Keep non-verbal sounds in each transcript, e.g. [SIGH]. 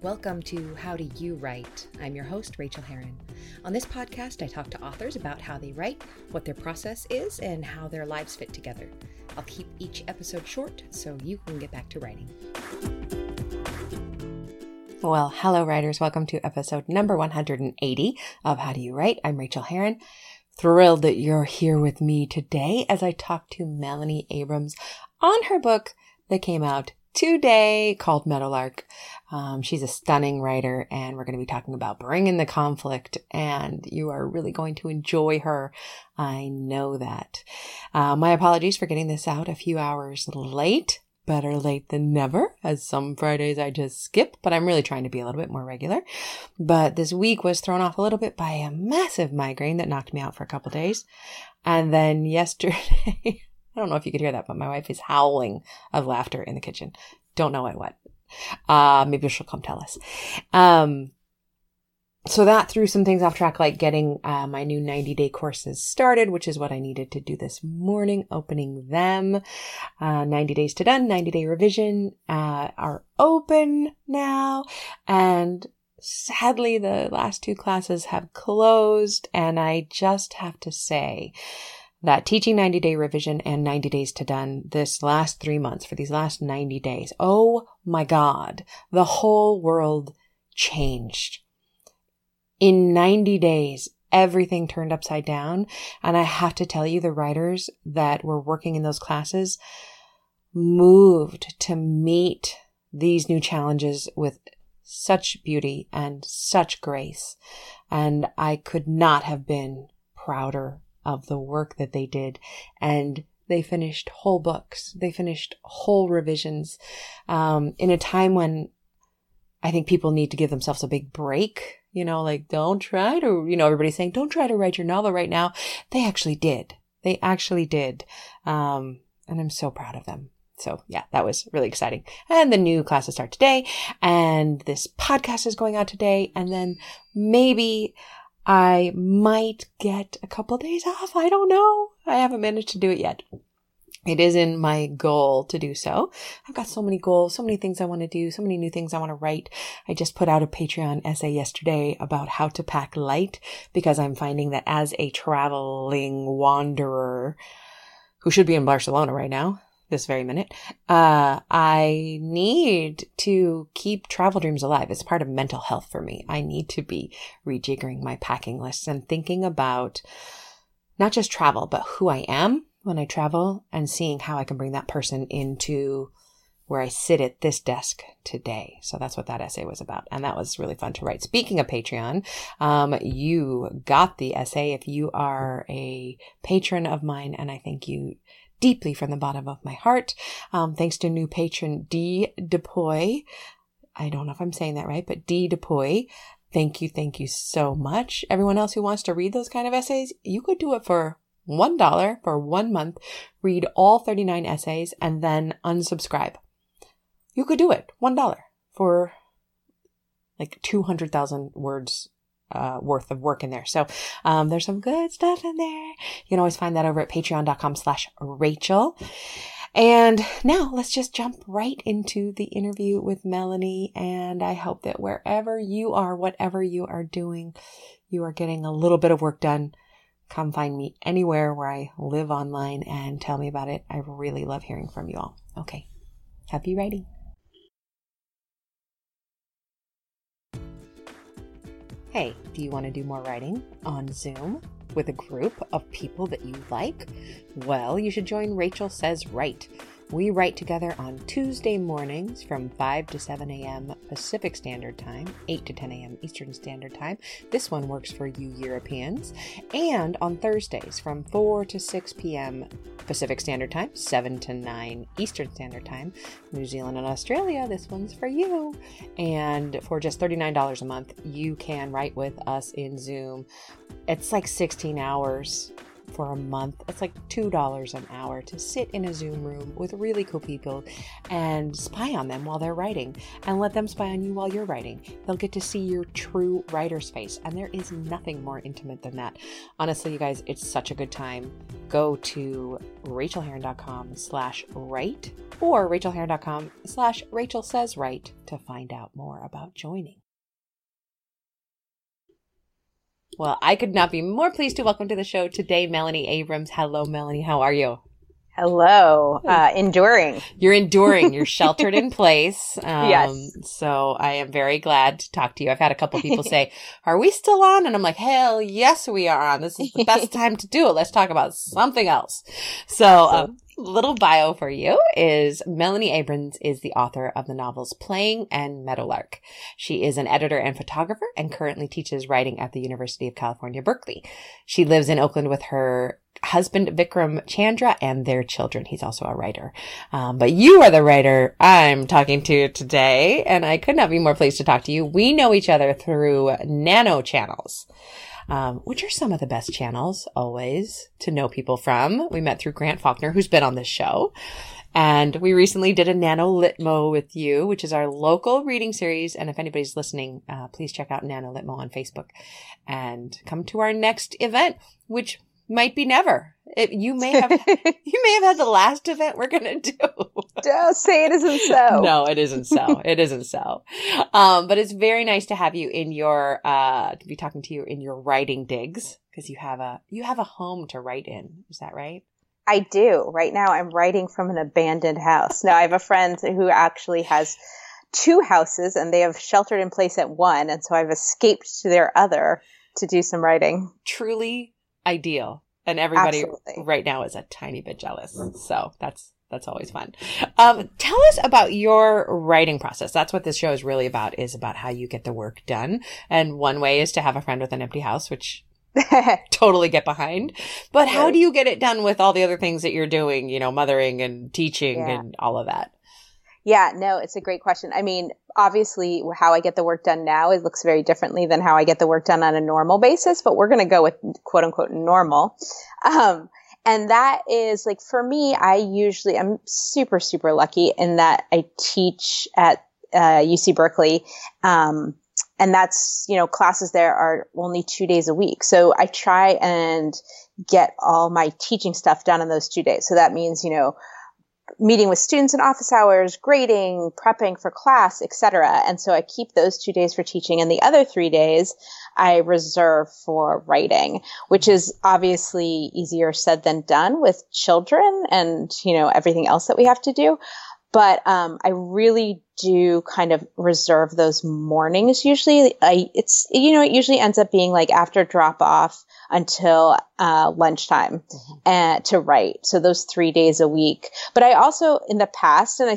Welcome to How Do You Write? I'm your host, Rachael Herron. On this podcast, I talk to authors about how they write, what their process is, and how their lives fit together. I'll keep each episode short so you can get back to writing. Well, hello, writers. Welcome to episode number 180 of How Do You Write? I'm Rachael Herron. Thrilled that you're here with me today as I talk to Melanie Abrams on her book that came out today called Meadowlark. Um, she's a stunning writer, and we're going to be talking about bringing the conflict, and you are really going to enjoy her. I know that. Uh, my apologies for getting this out a few hours late. Better late than never, as some Fridays I just skip, but I'm really trying to be a little bit more regular. But this week was thrown off a little bit by a massive migraine that knocked me out for a couple days. And then [LAUGHS] yesterday, I don't know if you could hear that, but my wife is howling of laughter in the kitchen. Don't know at what. Uh, maybe she'll come tell us. Um, so that threw some things off track, like getting uh, my new 90 day courses started, which is what I needed to do this morning, opening them. Uh, 90 days to done, 90 day revision uh, are open now. And sadly, the last two classes have closed. And I just have to say, that teaching 90 day revision and 90 days to done this last three months for these last 90 days. Oh my God. The whole world changed. In 90 days, everything turned upside down. And I have to tell you, the writers that were working in those classes moved to meet these new challenges with such beauty and such grace. And I could not have been prouder of the work that they did. And they finished whole books. They finished whole revisions um, in a time when I think people need to give themselves a big break. You know, like don't try to, you know, everybody's saying don't try to write your novel right now. They actually did. They actually did. Um, and I'm so proud of them. So yeah, that was really exciting. And the new classes start today and this podcast is going out today. And then maybe I might get a couple days off. I don't know. I haven't managed to do it yet. It is in my goal to do so. I've got so many goals, so many things I want to do, so many new things I want to write. I just put out a Patreon essay yesterday about how to pack light because I'm finding that as a traveling wanderer who should be in Barcelona right now, this very minute. Uh, I need to keep travel dreams alive. It's part of mental health for me. I need to be rejiggering my packing lists and thinking about not just travel, but who I am when I travel and seeing how I can bring that person into where I sit at this desk today. So that's what that essay was about. And that was really fun to write. Speaking of Patreon, um, you got the essay if you are a patron of mine. And I think you deeply from the bottom of my heart. Um, thanks to new patron D. Depoy. I don't know if I'm saying that right, but D. Depoy. Thank you, thank you so much. Everyone else who wants to read those kind of essays, you could do it for $1 for one month, read all 39 essays, and then unsubscribe. You could do it. $1 for like 200,000 words uh, worth of work in there. So um, there's some good stuff in there. You can always find that over at patreon.com slash Rachael. And now let's just jump right into the interview with Melanie. And I hope that wherever you are, whatever you are doing, you are getting a little bit of work done. Come find me anywhere where I live online and tell me about it. I really love hearing from you all. Okay. Happy writing. Hey, do you want to do more writing on Zoom with a group of people that you like? Well, you should join Rachael Says Write. We write together on Tuesday mornings from 5 to 7 a.m. Pacific Standard Time, 8 to 10 a.m. Eastern Standard Time. This one works for you Europeans. And on Thursdays from 4 to 6 p.m. Pacific Standard Time, 7 to 9 Eastern Standard Time. New Zealand and Australia, this one's for you. And for just $39 a month, you can write with us in Zoom. It's like 16 hours for a month. It's like $2 an hour to sit in a Zoom room with really cool people and spy on them while they're writing and let them spy on you while you're writing. They'll get to see your true writer's face. And there is nothing more intimate than that. Honestly, you guys, it's such a good time. Go to rachaelherron.com slash write or rachaelherron.com slash Rachael says write to find out more about joining. Well, I could not be more pleased to welcome to the show today Melanie Abrams. Hello, Melanie. How are you? Hello. Uh, enduring. You're enduring. You're [LAUGHS] sheltered in place. Um, yes. So I am very glad to talk to you. I've had a couple people [LAUGHS] say, "Are we still on?" And I'm like, "Hell, yes, we are on. This is the best [LAUGHS] time to do it. Let's talk about something else." So, um, little bio for you is Melanie Abrams is the author of the novels Playing and Meadowlark. She is an editor and photographer and currently teaches writing at the University of California, Berkeley. She lives in Oakland with her husband Vikram Chandra and their children. He's also a writer. Um, but you are the writer I'm talking to today, and I could not be more pleased to talk to you. We know each other through nano channels um, which are some of the best channels always to know people from. We met through Grant Faulkner, who's been on this show. And we recently did a Nano Litmo with you, which is our local reading series. And if anybody's listening, uh, please check out Nano Litmo on Facebook and come to our next event, which might be never. It, you may have [LAUGHS] you may have had the last event we're gonna do. Don't say it isn't so. [LAUGHS] no, it isn't so. It isn't so. Um, but it's very nice to have you in your uh to be talking to you in your writing digs because you have a you have a home to write in. Is that right? I do. Right now, I'm writing from an abandoned house. Now, I have a friend who actually has two houses, and they have sheltered in place at one, and so I've escaped to their other to do some writing. Truly ideal. And everybody Absolutely. right now is a tiny bit jealous. So that's that's always fun. Um, tell us about your writing process. That's what this show is really about, is about how you get the work done. And one way is to have a friend with an empty house, which [LAUGHS] totally get behind. But how do you get it done with all the other things that you're doing, you know, mothering and teaching yeah. and all of that? Yeah, no, it's a great question. I mean, obviously, how I get the work done now, it looks very differently than how I get the work done on a normal basis, but we're going to go with quote unquote normal. Um, and that is like for me, I usually, I'm super, super lucky in that I teach at uh, UC Berkeley. Um, and that's, you know, classes there are only two days a week. So I try and get all my teaching stuff done in those two days. So that means, you know, meeting with students in office hours, grading, prepping for class, etc. And so I keep those two days for teaching and the other three days I reserve for writing, which is obviously easier said than done with children and, you know, everything else that we have to do. But um, I really do kind of reserve those mornings. Usually, I it's you know it usually ends up being like after drop off until uh, lunchtime mm-hmm. and to write. So those three days a week. But I also in the past, and I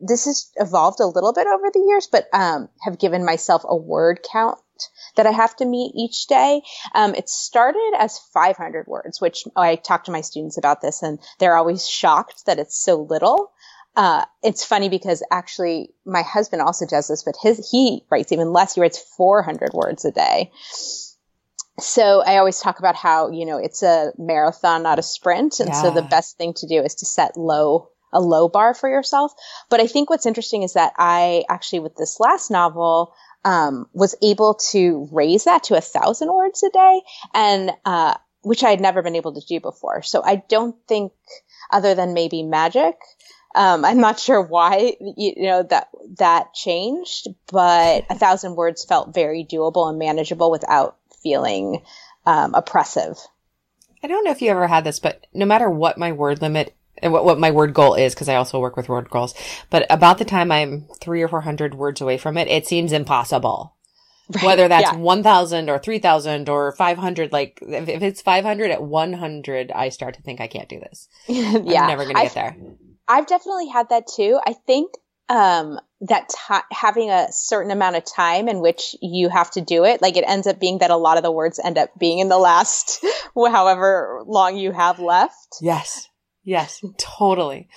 this has evolved a little bit over the years, but um, have given myself a word count that I have to meet each day. Um, it started as 500 words, which I talk to my students about this, and they're always shocked that it's so little. Uh, it's funny because actually my husband also does this, but his, he writes even less. He writes 400 words a day. So I always talk about how, you know, it's a marathon, not a sprint. And yeah. so the best thing to do is to set low, a low bar for yourself. But I think what's interesting is that I actually, with this last novel, um, was able to raise that to a thousand words a day and, uh, which I had never been able to do before. So I don't think, other than maybe magic, um, I'm not [LAUGHS] sure why you know that that changed, but a thousand words felt very doable and manageable without feeling um, oppressive. I don't know if you ever had this, but no matter what my word limit and what, what my word goal is, because I also work with word goals, but about the time I'm three or four hundred words away from it, it seems impossible. Right. Whether that's yeah. 1,000 or 3,000 or 500, like if, if it's 500 at 100, I start to think I can't do this. [LAUGHS] yeah. I'm never going to get there. I've definitely had that too. I think um, that t- having a certain amount of time in which you have to do it, like it ends up being that a lot of the words end up being in the last [LAUGHS] however long you have left. Yes. Yes, totally.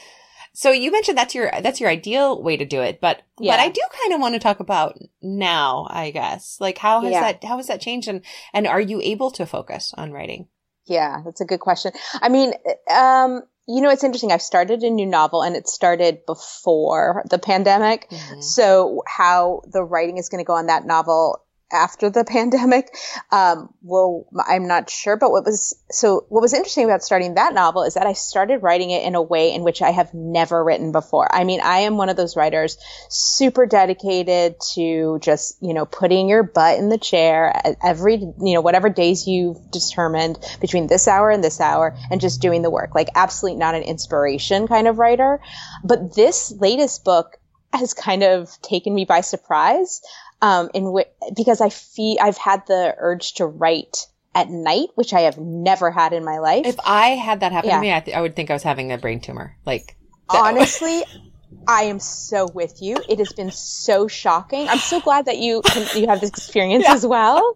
So you mentioned that's your that's your ideal way to do it, but yeah. but I do kind of want to talk about now, I guess. Like how has yeah. that how has that changed and and are you able to focus on writing? Yeah, that's a good question. I mean, um, you know, it's interesting. I've started a new novel and it started before the pandemic. Mm-hmm. So how the writing is going to go on that novel after the [LAUGHS] pandemic. Um, well, I'm not sure, but what was so what was interesting about starting that novel is that I started writing it in a way in which I have never written before. I mean, I am one of those writers super dedicated to just, you know, putting your butt in the chair every, you know, whatever days you've determined between this hour and this hour and just doing the work. Like absolutely not an inspiration kind of writer. But this latest book has kind of taken me by surprise um, in w- because I feel I've had the urge to write at night, which I have never had in my life. If I had that happen yeah. to me, I, th- I, would think I was having a brain tumor. Like [LAUGHS] honestly, I am so with you. It has been so shocking. I'm so glad that you can, you have this experience [LAUGHS] yeah. as well,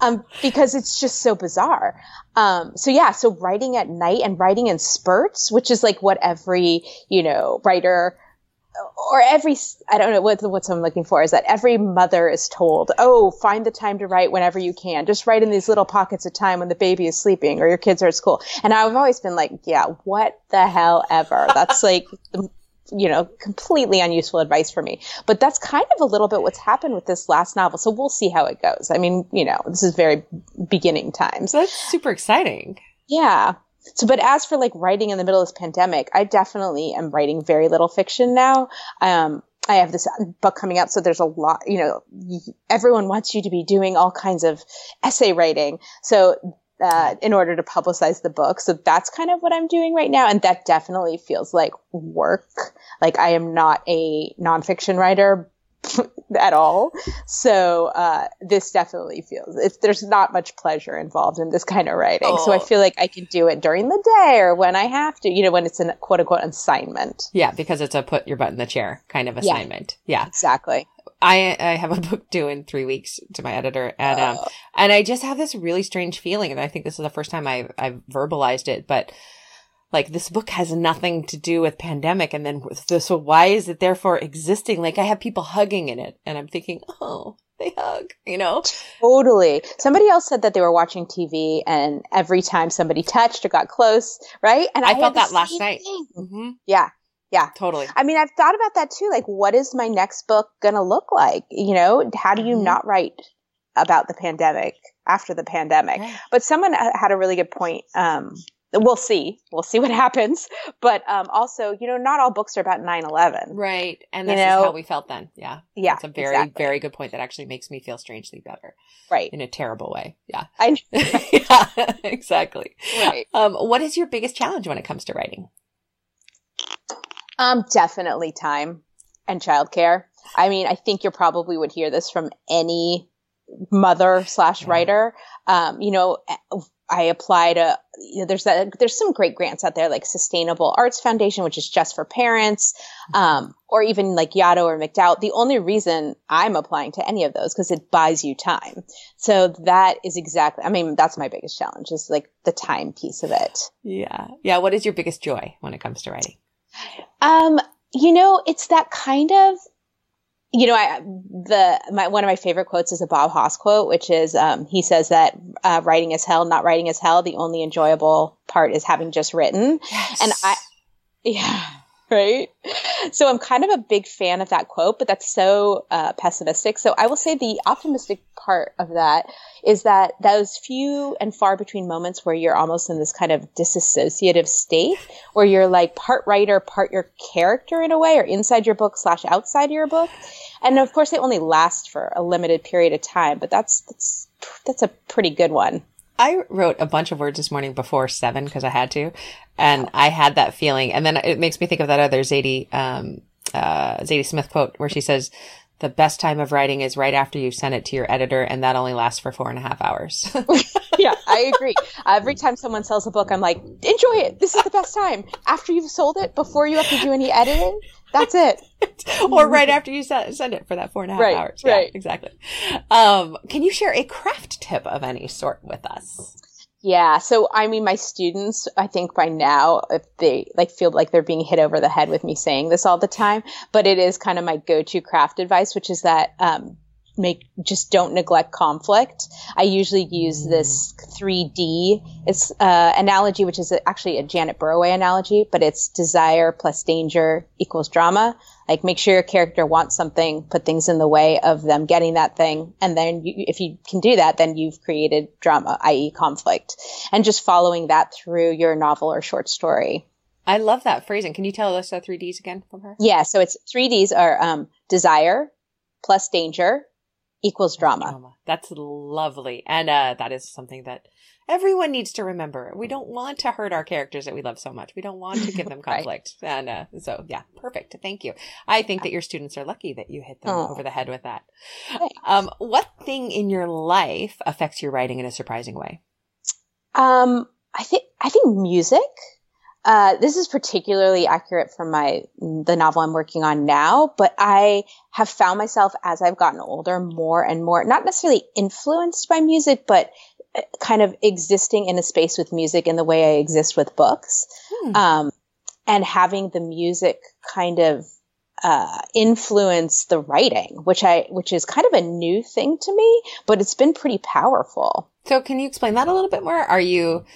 um, because it's just so bizarre. Um, so yeah, so writing at night and writing in spurts, which is like what every you know writer or every I don't know what what I'm looking for is that every mother is told, "Oh, find the time to write whenever you can. Just write in these little pockets of time when the baby is sleeping or your kids are at school." And I've always been like, "Yeah, what the hell ever." That's like you know, completely unuseful advice for me. But that's kind of a little bit what's happened with this last novel. So we'll see how it goes. I mean, you know, this is very beginning times. That's super exciting. Yeah. So, but as for like writing in the middle of this pandemic, I definitely am writing very little fiction now. Um, I have this book coming out, so there's a lot, you know, everyone wants you to be doing all kinds of essay writing. So, uh, in order to publicize the book. So that's kind of what I'm doing right now. And that definitely feels like work. Like I am not a nonfiction writer, [LAUGHS] at all. So uh, this definitely feels it's there's not much pleasure involved in this kind of writing. Oh. So I oh. feel like I can do it during the day or when I have to, you know, when it's a quote unquote assignment. Yeah, because it's a put your butt in the chair kind of assignment. Yeah, yeah. exactly. I I have a [LAUGHS] book due in three weeks to my editor, and um, oh. and I just have this really strange feeling, and I think this is the first time I I've verbalized it, but like this book has nothing to do with pandemic and then so why is it therefore existing? Like i have people hugging in it and i'm thinking oh they hug you know? Totally. Somebody else said that they were watching tv and every time somebody touched or got close right? And i, I felt that last night. mm-hmm. yeah yeah. Totally. I mean i've thought about that too like what is my next book gonna look like? You know how do you mm-hmm. not write about the pandemic after the pandemic? But someone had a really good point um, we'll see. We'll see what [LAUGHS] happens. But um, also, you know, not all books are about 9-11. Right. And this you know? is how we felt then. Yeah. Yeah. It's a very, exactly. very good point that actually makes me feel strangely better. Right. In a terrible way. Yeah. [LAUGHS] I [LAUGHS] yeah, exactly. Right. Um, what is your biggest challenge when it comes to writing? Um, definitely time and childcare. I mean, I think you probably would hear this from any mother slash writer. Um, you know, I applied a, you know, there's a, there's some great grants out there like Sustainable Arts Foundation, which is just for parents, um, or even like Yaddo or MacDowell. The only reason I'm applying to any of those because it buys you time. So that is exactly, I mean, that's my biggest challenge is like the time piece of it. Yeah. Yeah. What is your biggest joy when it comes to writing? Um, you know, it's that kind of you know, I, the my, one of my favorite quotes is a Bob Hass quote, which is um, he says that uh, writing is hell, not writing is hell. The only enjoyable part is having just written. Yes. And I, [LAUGHS] yeah, right? So I'm kind of a big fan of that quote, but that's so uh, pessimistic. So I will say the optimistic part of that is that those few and far between moments where you're almost in this kind of disassociative state, where you're like part writer, part your character in a way, or inside your book slash outside your book. And of course, they only last for a limited period of time, but that's that's that's a pretty good one. I wrote a bunch of words this morning before seven because I had to, and I had that feeling. And then it makes me think of that other Zadie, um, uh, Zadie Smith quote where she says, the best time of writing is right after you send it to your editor, and that only lasts for four and a half hours. [LAUGHS] yeah, I agree. Every time someone sells a book, I'm like, enjoy it. This is the best time. After you've sold it, before you have to do any editing, that's it. [LAUGHS] or right after you send it for that four and a half right, hours. Yeah, right. Exactly. Um, can you share a craft tip of any sort with us? Yeah. So, I mean, my students, I think by now, if they like feel like they're being hit over the head with me saying this all the time, but it is kind of my go-to craft advice, which is that, um, make just don't neglect conflict. I usually use this 3D it's uh, analogy, which is actually a Janet Burroway analogy, but it's desire plus danger equals drama. Like make sure your character wants something, put things in the way of them getting that thing, and then you, if you can do that, then you've created drama, i.e., conflict, and just following that through your novel or short story. I love that phrasing. Can you tell us the three Ds again from her? Yeah, so it's three Ds are um, desire plus danger equals drama. drama. That's lovely. And uh, that is something that everyone needs to remember. We don't want to hurt our characters that we love so much. We don't want to give them [LAUGHS] conflict. right. And uh, so, yeah, perfect. Thank you. I think that your students are lucky that you hit them oh. over the head with that. Um, what thing in your life affects your writing in a surprising way? Um, I think I think music. Uh, this is particularly accurate for my the novel I'm working on now, but I have found myself as I've gotten older more and more not necessarily influenced by music, but uh, kind of existing in a space with music in the way I exist with books, hmm. um, and having the music kind of uh, influence the writing, which I which is kind of a new thing to me, but it's been pretty powerful. So, can you explain that a little bit more? Are you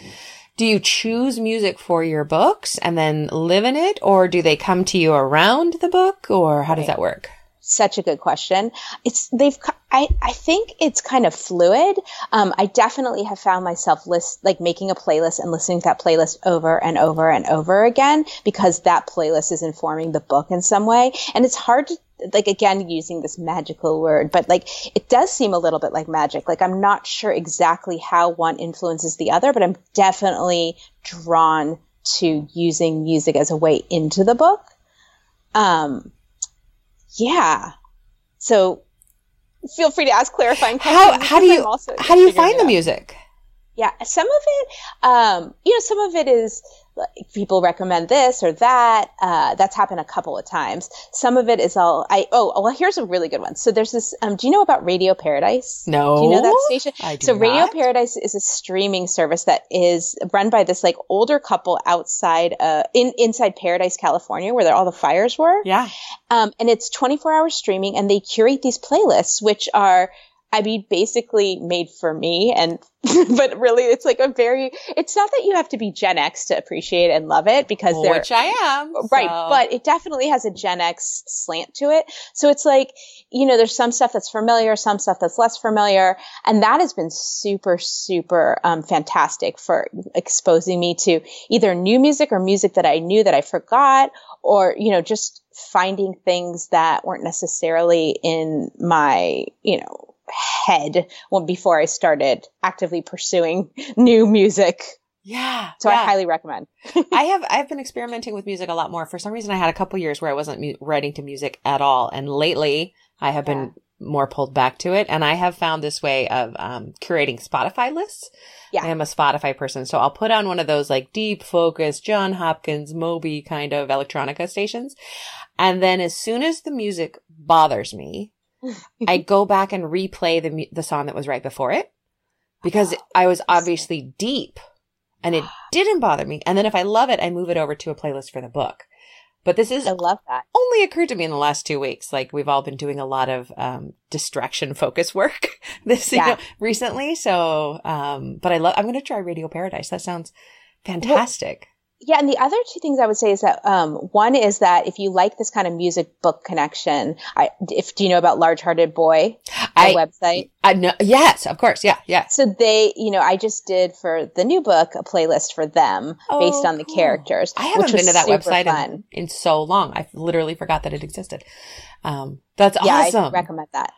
do you choose music for your books and then live in it or do they come to you around the book or how does that work? Such a good question. It's they've I, I think it's kind of fluid. Um, I definitely have found myself list like making a playlist and listening to that playlist over and over and over again because that playlist is informing the book in some way. And it's hard to like again using this magical word, but like it does seem a little bit like magic. Like I'm not sure exactly how one influences the other, but I'm definitely drawn to using music as a way into the book. Um, yeah. So feel free to ask clarifying questions. How, how do you how do you find the music? Yeah, some of it, um, you know, some of it is people recommend this or that. Uh, that's happened a couple of times. Some of it is all I. Oh, well, here's a really good one. So there's this. Um, do you know about Radio Paradise? No. Do you know that station? I do so not. Radio Paradise is a streaming service that is run by this like older couple outside, uh, in inside Paradise, California, where all the fires were. Yeah. Um, and it's 24 hour streaming, and they curate these playlists, which are I mean, basically made for me. And, [LAUGHS] but really, it's like a very, it's not that you have to be Gen X to appreciate and love it because they're, which I am. Right. So. But it definitely has a Gen X slant to it. So it's like, you know, there's some stuff that's familiar, some stuff that's less familiar. And that has been super, super, um, fantastic for exposing me to either new music or music that I knew that I forgot or, you know, just finding things that weren't necessarily in my, you know, head when before I started actively pursuing [LAUGHS] new music. Yeah. So yeah. I highly recommend. [LAUGHS] I have I've been experimenting with music a lot more. For some reason I had a couple years where I wasn't mu- writing to music at all and lately I have yeah. been more pulled back to it and I have found this way of um, curating Spotify lists. Yeah. I am a Spotify person, so I'll put on one of those like deep focus Jon Hopkins, Moby kind of electronica stations. And then as soon as the music bothers me, I [LAUGHS] go back and replay the the song that was right before it because I was obviously deep and it didn't bother me. And then if I love it, I move it over to a playlist for the book. But this is I love that. Only occurred to me in the last two weeks. Like we've all been doing a lot of um, distraction focus [LAUGHS] work this yeah. you know, recently. So, um, but I love. I'm going to try Radio Paradise. That sounds fantastic. Well, yeah, and the other two things I would say is that um, one is that if you like this kind of music book connection, I, if do you know about Large Hearted Boy, I, website? I know, yes, of course, yeah, yeah. So they, you know, I just did for the new book a playlist for them oh, based on the cool. characters. I haven't been to that website in, in, so long. I literally forgot that it existed. Um, that's yeah, awesome. I recommend that.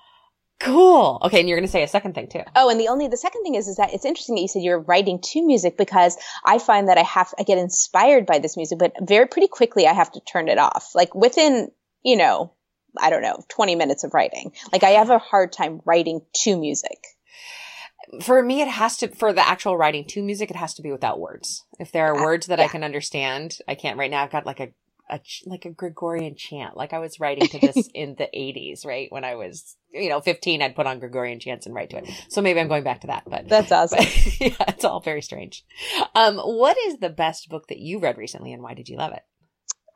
Cool. Okay, and you're going to say a second thing too. Oh, and the only the second thing is is that it's interesting that you said you're writing to music because I find that I have I get inspired by this music, but very pretty quickly I have to turn it off. Like within, you know, I don't know, 20 minutes of writing. Like I have a hard time writing to music. For me, it has to, for the actual writing to music, it has to be without words. If there are ah, words that yeah. I can understand, I can't right now. I've got like a a like a Gregorian chant. Like I was writing to this [LAUGHS] in the 80s, right? When I was, you know, 15, I'd put on Gregorian chants and write to it. So maybe I'm going back to that, but that's awesome. But, [LAUGHS] yeah, it's all very strange. Um, what is the best book that you read recently and why did you love it?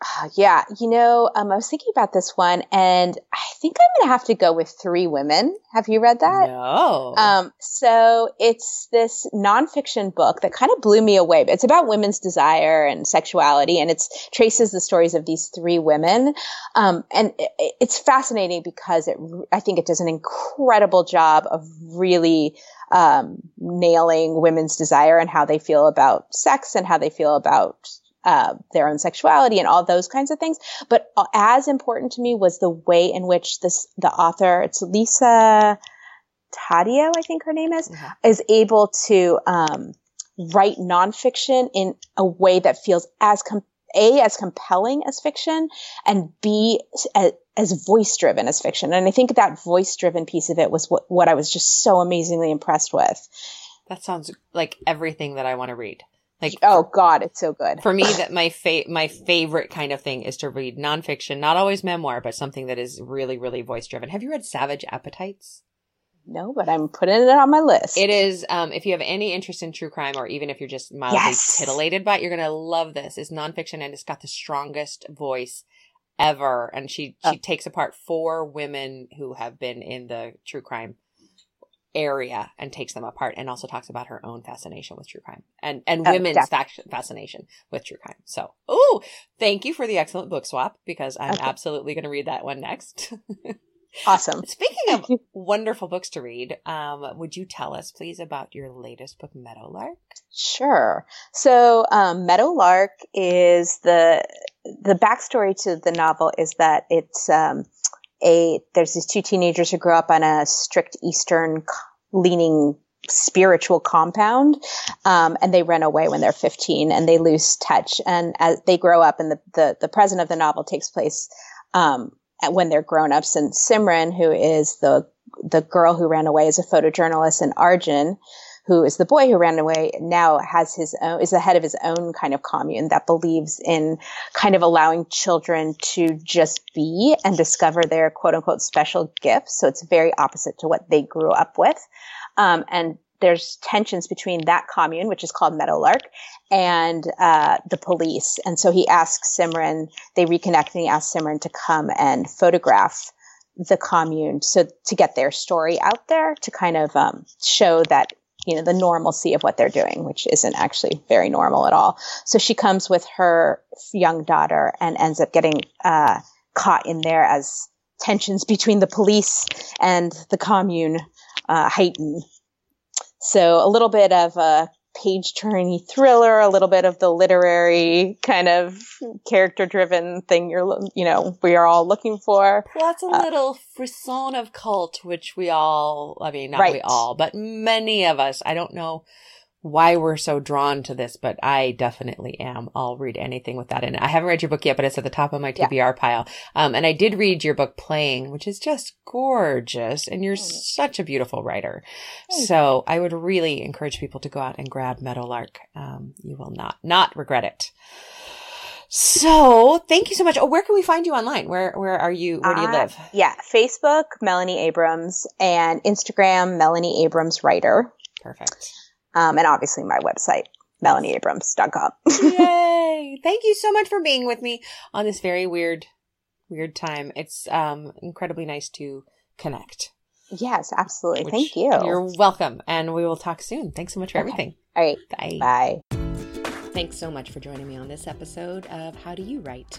Uh, yeah, you know, um, I was thinking about this one, and I think I'm going to have to go with Three Women. Have you read that? No. Um, so it's this nonfiction book that kind of blew me away. It's about women's desire and sexuality, and it traces the stories of these three women. Um, and it, it's fascinating because it, I think it does an incredible job of really um, nailing women's desire and how they feel about sex and how they feel about uh, their own sexuality and all those kinds of things. But as important to me was the way in which this the author, it's Lisa Taddeo, I think her name is, mm-hmm. is able to um, write nonfiction in a way that feels as com- a as compelling as fiction and b as, as voice driven as fiction. And I think that voice driven piece of it was what, what I was just so amazingly impressed with. That sounds like everything that I want to read. Like oh god, it's so good. For me, that my fa- my favorite kind of thing is to read nonfiction, not always memoir, but something that is really really voice driven. Have you read Savage Appetites? No, but I'm putting it on my list. It is. Um, if you have any interest in true crime, or even if you're just mildly yes. titillated by it, you're gonna love this. It's nonfiction and it's got the strongest voice ever. And she she oh. takes apart four women who have been in the true crime area and takes them apart and also talks about her own fascination with true crime and and oh, women's fascination with true crime. So oh thank you for the excellent book swap because i'm okay. absolutely going to read that one next. [LAUGHS] Awesome. Speaking of [LAUGHS] wonderful books to read um, would you tell us please about your latest book meadowlark sure. So um, meadowlark is the the backstory to the novel is that it's um, a there's these two teenagers who grow up on a strict Eastern leaning spiritual compound um, and they run away when they're 15 and they lose touch. And as they grow up and the, the, the present of the novel takes place um, when they're grown-ups and simran who is the the girl who ran away is a photojournalist and arjun who is the boy who ran away, now has his own, is the head of his own kind of commune that believes in kind of allowing children to just be and discover their quote unquote special gifts. So it's very opposite to what they grew up with. Um, and there's tensions between that commune, which is called Meadowlark, and uh, the police. And so he asks Simran, they reconnect and he asks Simran to come and photograph the commune so to get their story out there to kind of um, show that you know, the normalcy of what they're doing, which isn't actually very normal at all. So she comes with her young daughter and ends up getting uh, caught in there as tensions between the police and the commune uh, heighten. So a little bit of a page turning thriller, a little bit of the literary kind of character driven thing you're, you know, we are all looking for. Plus a uh, little frisson of cult, which we all, I mean, not right. we all, but many of us, I don't know why we're so drawn to this, but I definitely am. I'll read anything with that in it. I haven't read your book yet, but it's at the top of my TBR yeah. pile. Um, and I did read your book Playing, which is just gorgeous. And you're such a beautiful writer. So I would really encourage people to go out and grab Meadowlark. Um, you will not, not regret it. So thank you so much. Oh, where can we find you online? Where, where are you? Where do you uh, live? Yeah. Facebook, Melanie Abrams and Instagram, Melanie Abrams Writer. Perfect um, and obviously my website, melanieabrams.com. Yay! [LAUGHS] Thank you so much for being with me on this very weird, weird time. It's um, incredibly nice to connect. Yes, absolutely. Thank you. You're welcome. And we will talk soon. Thanks so much for okay. everything. All right. Bye. Bye. Thanks so much for joining me on this episode of How Do You Write?